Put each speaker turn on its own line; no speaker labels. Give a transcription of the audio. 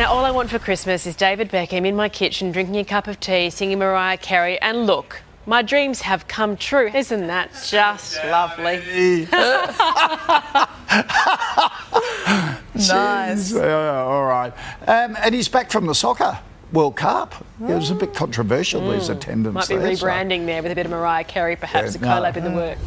Now, all I want for Christmas is David Beckham in my kitchen drinking a cup of tea, singing Mariah Carey, and look, my dreams have come true. Isn't that just lovely?
nice. Uh, all right. Um, and he's back from the soccer. World Cup. It was a bit controversial, mm. his attendance
Might be
there,
rebranding so. there with a bit of Mariah Carey perhaps yeah, a collab no. in the work.